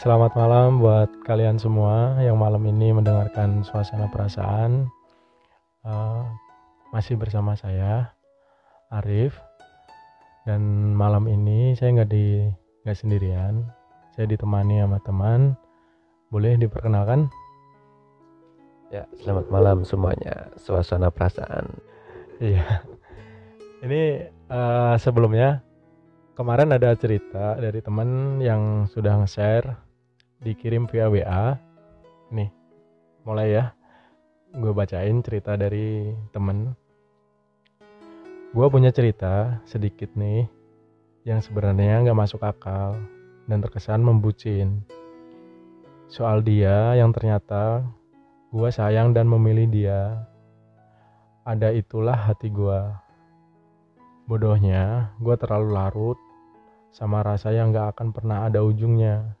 Selamat malam buat kalian semua yang malam ini mendengarkan suasana perasaan. Uh, masih bersama saya Arif dan malam ini saya nggak di nggak sendirian. Saya ditemani sama teman. Boleh diperkenalkan? Ya, selamat malam semuanya. Suasana perasaan. Iya. Ini uh, sebelumnya kemarin ada cerita dari teman yang sudah nge-share dikirim via WA. Nih, mulai ya. Gue bacain cerita dari temen. Gue punya cerita sedikit nih yang sebenarnya nggak masuk akal dan terkesan membucin. Soal dia yang ternyata gue sayang dan memilih dia. Ada itulah hati gue. Bodohnya, gue terlalu larut sama rasa yang gak akan pernah ada ujungnya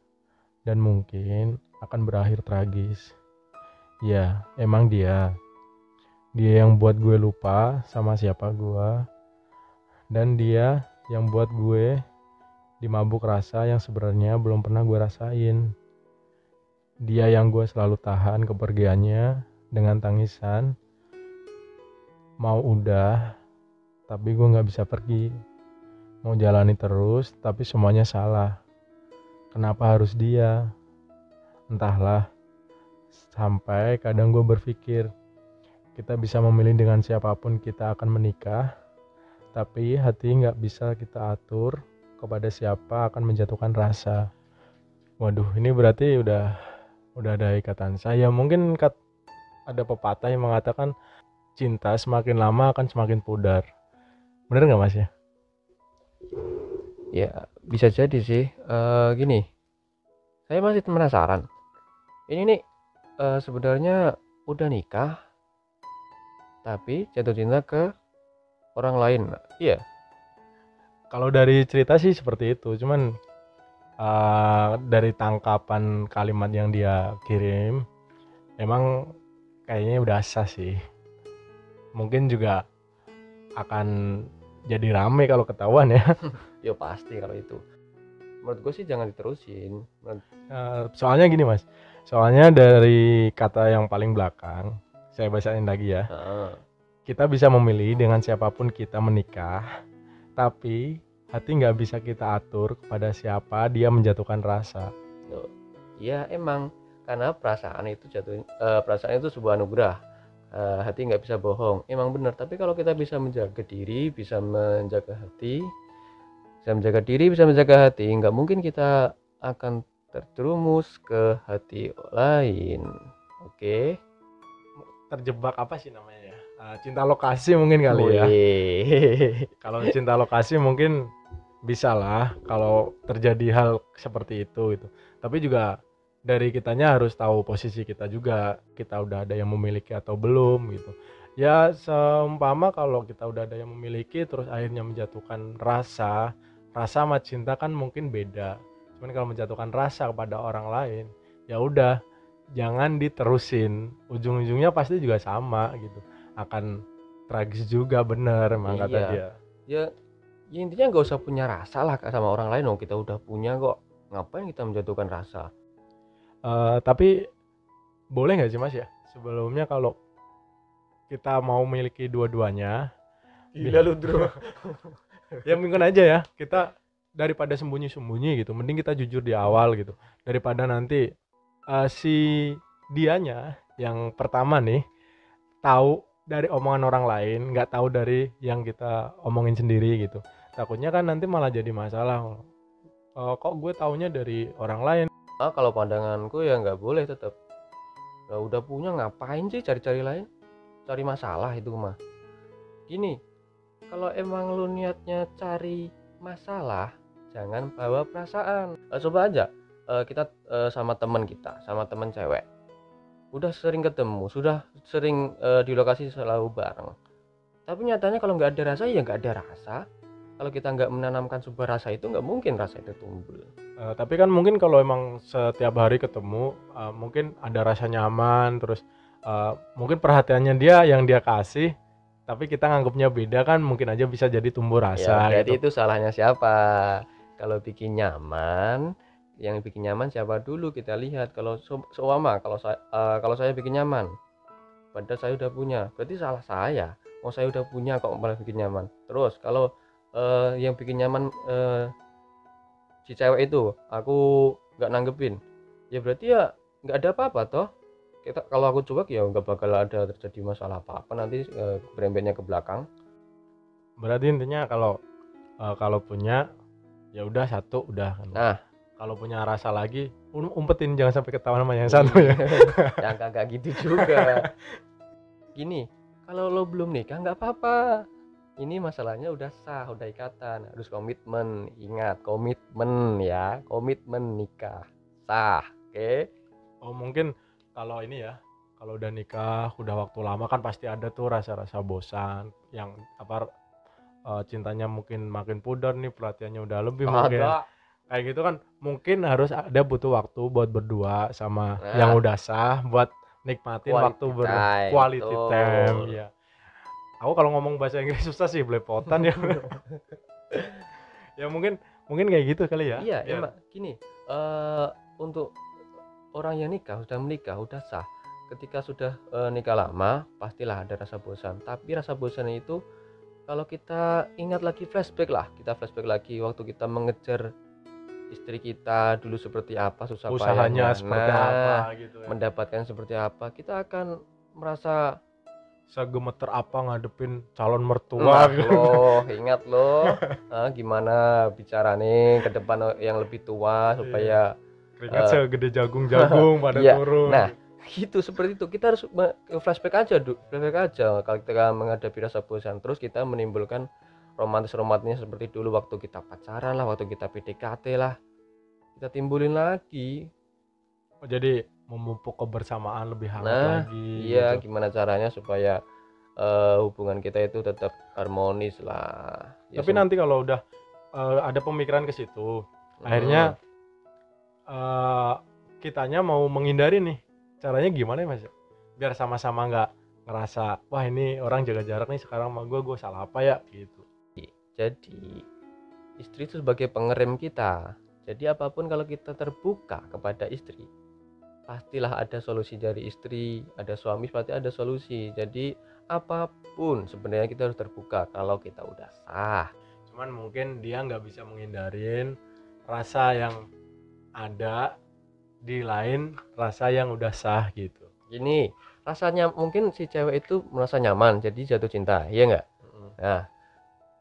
dan mungkin akan berakhir tragis. Ya, emang dia. Dia yang buat gue lupa sama siapa gue. Dan dia yang buat gue dimabuk rasa yang sebenarnya belum pernah gue rasain. Dia yang gue selalu tahan kepergiannya dengan tangisan. Mau udah, tapi gue gak bisa pergi. Mau jalani terus, tapi semuanya salah. Kenapa harus dia? Entahlah. Sampai kadang gue berpikir, kita bisa memilih dengan siapa pun kita akan menikah, tapi hati nggak bisa kita atur kepada siapa akan menjatuhkan rasa. Waduh, ini berarti udah udah ada ikatan saya. Mungkin kat, ada pepatah yang mengatakan cinta semakin lama akan semakin pudar. Bener nggak mas ya? Ya, bisa jadi sih. Uh, gini, saya masih penasaran. Ini nih uh, sebenarnya udah nikah, tapi jatuh cinta ke orang lain. Iya. Kalau dari cerita sih seperti itu, cuman uh, dari tangkapan kalimat yang dia kirim, emang kayaknya udah sah sih. Mungkin juga akan jadi rame kalau ketahuan ya. ya pasti kalau itu. Menurut gue sih jangan diterusin. Menurut... uh, soalnya gini mas. Soalnya dari kata yang paling belakang saya bacain lagi ya. Uh. kita bisa memilih dengan siapa pun kita menikah tapi hati nggak bisa kita atur kepada siapa dia menjatuhkan rasa. Iya emang karena perasaan itu jatuh uh, perasaan itu sebuah anugerah. Uh, hati nggak bisa bohong. Emang benar tapi kalau kita bisa menjaga diri bisa menjaga hati bisa menjaga diri bisa menjaga hati. Nggak mungkin kita akan terjerumus ke hati lain. Oke. Okay? terjebak apa sih namanya uh, cinta lokasi mungkin kali ya. Kalau cinta lokasi mungkin bisa lah kalau terjadi hal seperti itu itu tapi juga dari kitanya harus tahu posisi kita juga. Kita udah ada yang memiliki atau belum gitu. Ya seumpama kalau kita udah ada yang memiliki terus akhirnya menjatuhkan rasa rasa sama cinta kan mungkin beda. Cuman kalau menjatuhkan rasa kepada orang lain ya udah jangan diterusin. Ujung-ujungnya pasti juga sama gitu. Akan tragis juga bener emang iya. kata dia. Ya, ya intinya nggak usah punya rasa lah sama orang lain. Dong kita udah punya kok. Ngapain kita menjatuhkan rasa? Uh, tapi boleh nggak sih mas ya? Sebelumnya kalau kita mau memiliki dua-duanya Gila lu ya mungkin aja ya. Kita daripada sembunyi-sembunyi gitu mending kita jujur di awal gitu. Daripada nanti uh, si dianya yang pertama nih tahu dari omongan orang lain nggak tahu dari yang kita omongin sendiri gitu. Takutnya kan nanti malah jadi masalah. Uh, kok gue taunya dari orang lain? Ah kalau pandanganku ya nggak boleh tetap nggak udah punya ngapain sih cari-cari lain? Cari masalah itu mah. Gini kalau emang lu niatnya cari masalah jangan bawa perasaan. Uh, coba aja uh, kita uh, sama teman kita sama teman cewek. Udah sering ketemu sudah sering uh, di lokasi selalu bareng. Tapi nyatanya kalau nggak ada rasa ya nggak ada rasa. Kalau kita nggak menanamkan sebuah rasa itu nggak mungkin rasa itu tumbuh. Uh, tapi kan mungkin kalau emang setiap hari ketemu uh, mungkin ada rasa nyaman terus uh, mungkin perhatiannya dia yang dia kasih tapi kita nganggapnya beda kan mungkin aja bisa jadi tumbuh rasa ya, jadi gitu. itu salahnya siapa? Kalau bikin nyaman yang bikin nyaman siapa dulu? Kita lihat. Kalau se- seumpama kalau saya eh, kalau saya bikin nyaman padahal saya udah punya. Berarti salah saya. Oh saya udah punya kok malah bikin nyaman. Terus kalau eh, yang bikin nyaman eh, si cewek itu aku nggak nanggepin. Ya berarti ya nggak ada apa-apa toh kita kalau aku cuek ya nggak bakal ada terjadi masalah apa-apa. Nanti eh, berembetnya ke belakang. Berarti intinya kalau eh, kalau punya ya udah satu udah. Nah. kalau punya rasa lagi um- umpetin jangan sampai ketahuan sama yang satu ya. Yang kagak gitu juga. Gini kalau lo belum nikah nggak apa-apa. Ini masalahnya udah sah udah ikatan. Harus komitmen. Ingat komitmen ya. Komitmen nikah. Sah oke? Oh mungkin kalau ini ya kalau udah nikah udah waktu lama kan pasti ada tuh rasa-rasa bosan yang apa eh, cintanya mungkin makin pudar nih perhatiannya udah lebih mungkin ada kayak gitu kan mungkin harus ada butuh waktu buat berdua sama Nah. yang udah sah buat nikmatin Quality waktu ber time, quality betul. time ya aku kalau ngomong bahasa Inggris susah sih belepotan ya ya mungkin mungkin kayak gitu kali ya iya Ya. emang gini eh untuk orang yang nikah sudah menikah udah sah. Ketika sudah eh, nikah lama pastilah ada rasa bosan. Tapi rasa bosan itu kalau kita ingat lagi flashback lah. Kita flashback lagi waktu kita mengejar istri kita dulu seperti apa susah usahanya payahnya. seperti Nah, apa gitu ya. mendapatkan seperti apa kita akan merasa segemeter apa ngadepin calon mertua gitu. loh, ingat loh, ah, gimana bicara nih ke depan yang lebih tua supaya keringat Eh. segede jagung-jagung pada Iya, turun nah. gitu seperti itu. Kita harus flashback aja, Du. flashback aja kalau kita menghadapi rasa bosan. Terus kita menimbulkan romantis-romantisnya seperti dulu waktu kita pacaran lah, waktu kita PDKT lah. Kita timbulin lagi. Oh, jadi memupuk kebersamaan lebih hangat Nah, lagi Iya, gitu. gimana caranya supaya eh, hubungan kita itu tetap harmonis lah. Ya, tapi nanti kalau udah eh, ada pemikiran ke situ akhirnya eh kitanya mau menghindari nih caranya gimana ya mas biar sama-sama nggak ngerasa wah ini orang jaga jarak nih sekarang sama gue gue salah apa ya gitu Jadi istri itu sebagai pengerem kita. Jadi apa pun kalau kita terbuka kepada istri, pastilah ada solusi dari istri, ada suami pasti ada solusi. Jadi apa pun sebenarnya kita harus terbuka kalau kita udah sah. cuman mungkin dia nggak bisa menghindarin rasa yang ada di lain rasa yang udah sah gitu. Gini, rasanya mungkin si cewek itu merasa nyaman jadi jatuh cinta, iya nggak? Nah,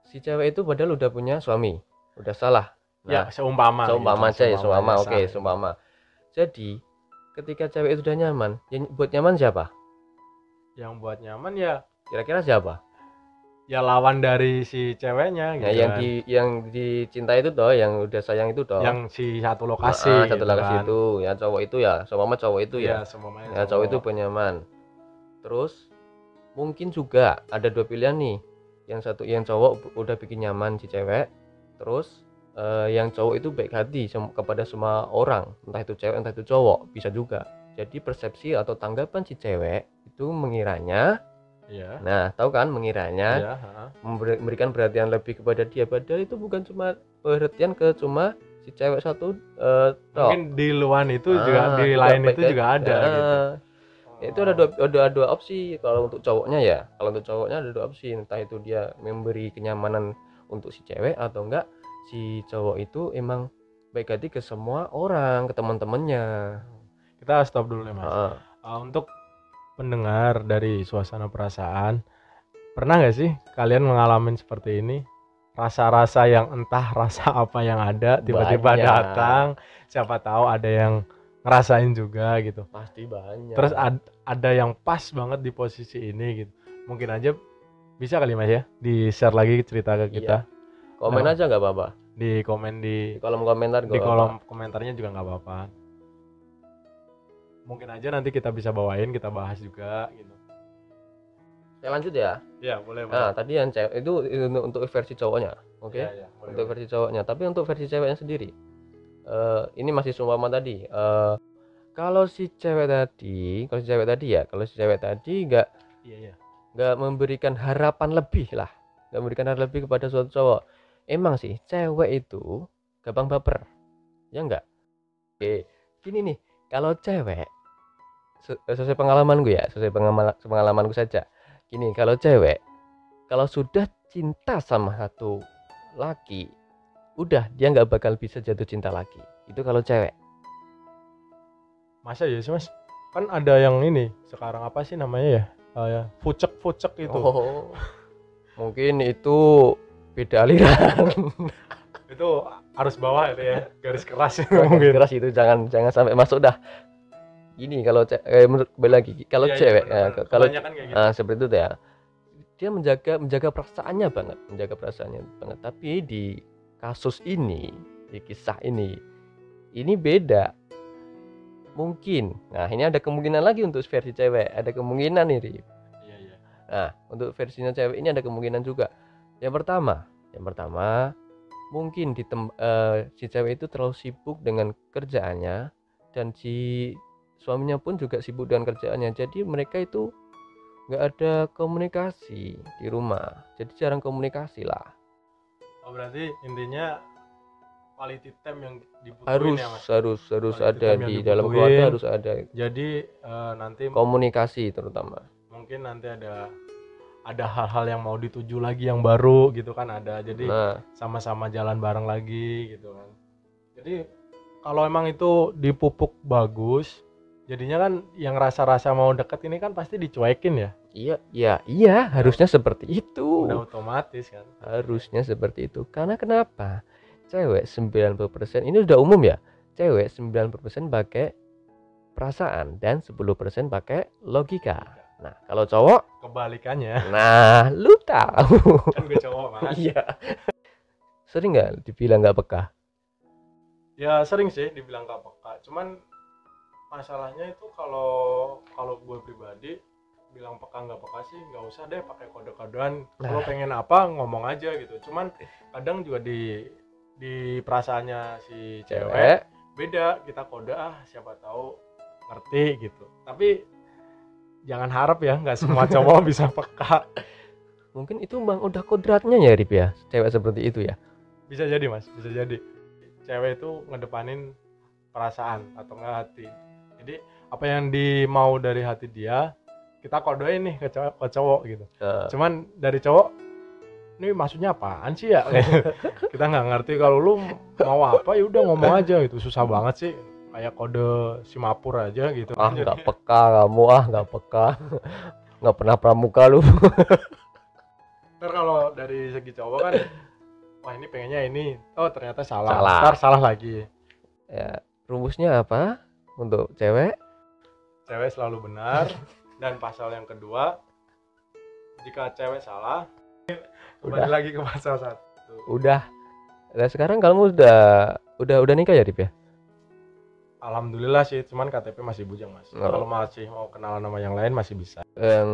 si cewek itu padahal udah punya suami, udah salah. ya Nah, seumpama seumpama gitu, aja ya seumpama oke seumpama. Jadi ketika cewek itu udah nyaman yang buat nyaman siapa? Yang buat nyaman ya kira-kira siapa ya lawan dari si ceweknya gitu ya yang kan. di yang dicinta itu toh yang udah sayang itu toh. Yang si satu lokasi Ah, satu gitu lokasi kan. itu. Ya cowok itu ya seumpama cowok itu ya. Seumpamanya ya cowok itu penyaman. Terus mungkin juga ada dua pilihan nih. Yang satu yang cowok udah bikin nyaman si cewek. Terus eh, yang cowok itu baik hati sem- kepada semua orang. Entah itu cewek entah itu cowok. Bisa juga. Jadi persepsi atau tanggapan si cewek itu mengiranya iya nah tahu kan mengiranya iya ha. memberi- memberikan perhatian lebih kepada dia padahal itu bukan cuma perhatian ke cuma si cewek satu eh, tok. mungkin di luar itu Ah, juga di lain itu hati. juga ada Ah, gitu Ya, itu ada dua, ada dua opsi kalau untuk cowoknya ya kalau untuk cowoknya ada dua opsi entah itu dia memberi kenyamanan untuk si cewek atau enggak si cowok itu emang baik hati ke semua orang ke teman-temannya kita stop dulu nih mas Heeh. Ah, untuk pendengar dari suasana perasaan pernah nggak sih kalian mengalami seperti ini? Rasa-rasa yang entah rasa apa yang ada tiba-tiba datang siapa tahu ada yang ngerasain juga gitu. Pasti banyak. Terus ad- ada yang pas banget di posisi ini gitu. Mungkin aja bisa kali mas ya di share lagi cerita ke kita. Komen Nah. aja nggak apa-apa. Di komen di di kolom komentar di kolom komentarnya juga nggak apa-apa mungkin aja nanti kita bisa bawain kita bahas juga gitu. Saya lanjut ya? Ya boleh nah tadi yang cewek itu, itu untuk, versi cowoknya oke? Ya, ya, boleh, untuk boleh. versi cowoknya. Tapi untuk versi ceweknya sendiri eh ini masih seumpama tadi eh kalau si cewek tadi kalau si cewek tadi ya kalau si cewek tadi nggak iya iya. nggak memberikan harapan lebih lah nggak memberikan harapan lebih kepada suatu cowok. Emang sih cewek itu gampang baper ya enggak Oke, gini nih, kalau cewek sesuai pengalaman gue ya, sesuai pengalaman pengalamanku saja. Gini, kalau cewek kalau sudah cinta sama satu laki, udah dia nggak bakal bisa jatuh cinta lagi. Itu kalau cewek. Masa ya sih mas? Kan ada yang ini sekarang apa sih namanya ya? Eh, ya fucek fucek itu. Oh, mungkin itu beda aliran. Itu harus bawah itu ya garis keras Garis mungkin. keras itu jangan jangan sampai masuk dah. Gini kalau eh, menurut kembali lagi kalau Iya, iya, cewek benar, eh, benar. kalau gitu. Ah, seperti itu ya. Dia menjaga menjaga perasaannya banget, menjaga perasaannya banget. Tapi di kasus ini, di kisah ini, ini beda. Mungkin. Nah, ini ada kemungkinan lagi untuk versi cewek. Ada kemungkinan nih, Rip. Iya iya. Nah, untuk versinya cewek ini ada kemungkinan juga. Yang pertama, yang pertama mungkin di tem- eh, si cewek itu terlalu sibuk dengan kerjaannya dan si suaminya pun juga sibuk dengan kerjaannya. Jadi mereka itu nggak ada komunikasi di rumah. Jadi jarang komunikasi lah. Oh berarti intinya quality time yang dibutuhin Harus ya mas. harus harus Quality ada di dalam keluarga harus ada Jadi eh, nanti komunikasi terutama. mungkin nanti ada ada hal-hal yang mau dituju lagi yang baru gitu kan ada. Jadi Nah, sama-sama jalan bareng lagi gitu kan. Jadi kalau emang itu dipupuk bagus, jadinya kan yang rasa-rasa mau deket ini kan pasti dicuekin ya. iya iya iya harusnya seperti itu. Udah otomatis kan. harusnya seperti itu karena kenapa cewek 90% ini udah umum ya cewek 90% pakai perasaan dan 10% pakai logika nah kalau cowok Kebalikannya nah lu tahu kan gue cowok mas. iya sering nggak dibilang nggak peka ya sering sih dibilang gak peka. Cuman masalahnya itu kalau kalau gue pribadi bilang peka nggak peka sih nggak usah deh pakai kode-kodean. Kalau Nah. pengen apa ngomong aja gitu. Cuman kadang juga di di perasaannya si cewek cewek. beda. Kita kode ah siapa tahu ngerti gitu. Tapi jangan harap ya nggak semua cowok bisa peka. Mungkin itu bang udah kodratnya ya Rip ya? Cewek seperti itu ya? Bisa jadi mas. Bisa jadi. Cewek itu ngedepanin perasaan atau enggak hati jadi apa yang dimau dari hati dia kita kodein nih ke cowok, ke cowok gitu. Eh, cuman dari cowok ini maksudnya apaan sih ya? Kita nggak ngerti kalau lu mau apa ya udah ngomong aja gitu. Susah banget sih. Kayak kode Simapur aja gitu. Ah nggak peka kamu. Ah nggak peka. Nggak pernah pramuka lu. Ntar kalau dari segi cowok kan wah ini pengennya ini. Oh ternyata salah, Salah. ntar salah lagi. Ya rumusnya apa untuk cewek? Cewek selalu benar. Dan pasal yang kedua jika cewek salah kembali Udah. lagi ke pasal satu. Udah. Nah sekarang kamu udah udah udah nikah ya Rip ya? Alhamdulillah sih cuman KTP masih bujang mas. Oh. kalau masih mau kenalan sama yang lain masih bisa. Yang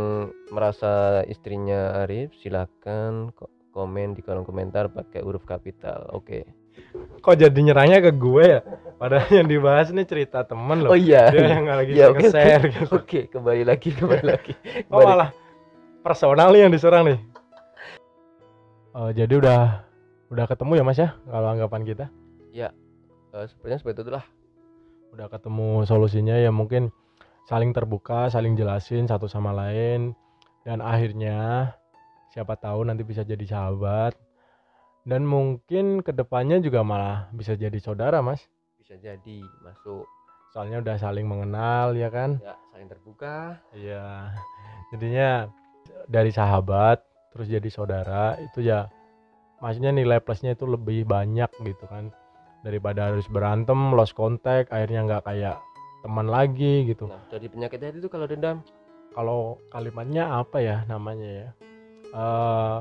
merasa istrinya Arif silakan ko- komen di kolom komentar pakai huruf kapital. Oke. Kok jadi nyerangnya ke gue ya padahal yang dibahas ini cerita temen loh. Oh iya. Dia yang nggak lagi Iya, oke, share oke. gitu. Oke kembali lagi kembali lagi. Oh Kembali. malah personal nih yang diserang nih. Oh, jadi udah udah ketemu ya mas ya kalau anggapan kita? Eh, sepertinya seperti itulah. Udah ketemu solusinya ya mungkin saling terbuka saling jelasin satu sama lain. Dan akhirnya siapa tahu nanti bisa jadi sahabat. Dan mungkin ke depannya juga malah bisa jadi saudara mas bisa jadi masuk. Soalnya udah saling mengenal ya kan? Ya saling terbuka. Iya. Jadinya dari sahabat terus jadi saudara itu ya maksudnya nilai plusnya itu lebih banyak gitu kan. Daripada harus berantem lost contact akhirnya nggak kayak teman lagi gitu. Nah jadi penyakit hati itu kalau dendam? Kalau kalimatnya apa ya namanya ya? Eh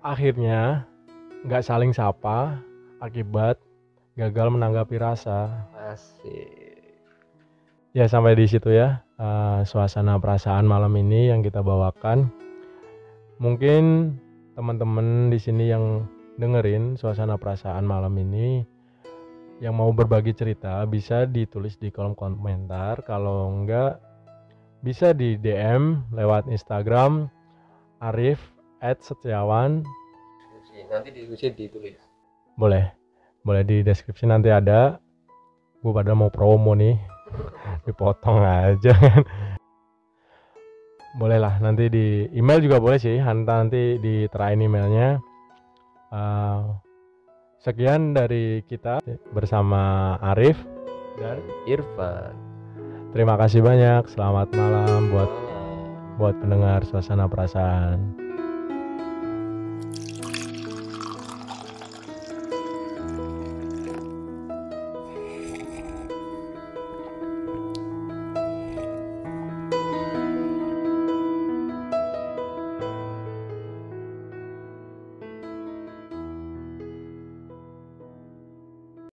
akhirnya nggak saling sapa akibat gagal menanggapi rasa. Asik. Ya sampai di situ ya eh, suasana perasaan malam ini yang kita bawakan. Mungkin teman-teman di sini yang dengerin suasana perasaan malam ini yang mau berbagi cerita bisa ditulis di kolom komentar. Kalau enggak bisa di DM lewat Instagram Arif at Setiawan. Nanti di diskusi ditulis. Boleh boleh di deskripsi nanti ada. Gue pada mau promo nih. Dipotong aja kan. Boleh lah nanti di email juga boleh sih. Hanta nanti diterain emailnya. Uh, sekian dari kita bersama Arif dan Irfan. Terima kasih banyak. Selamat malam buat buat pendengar suasana perasaan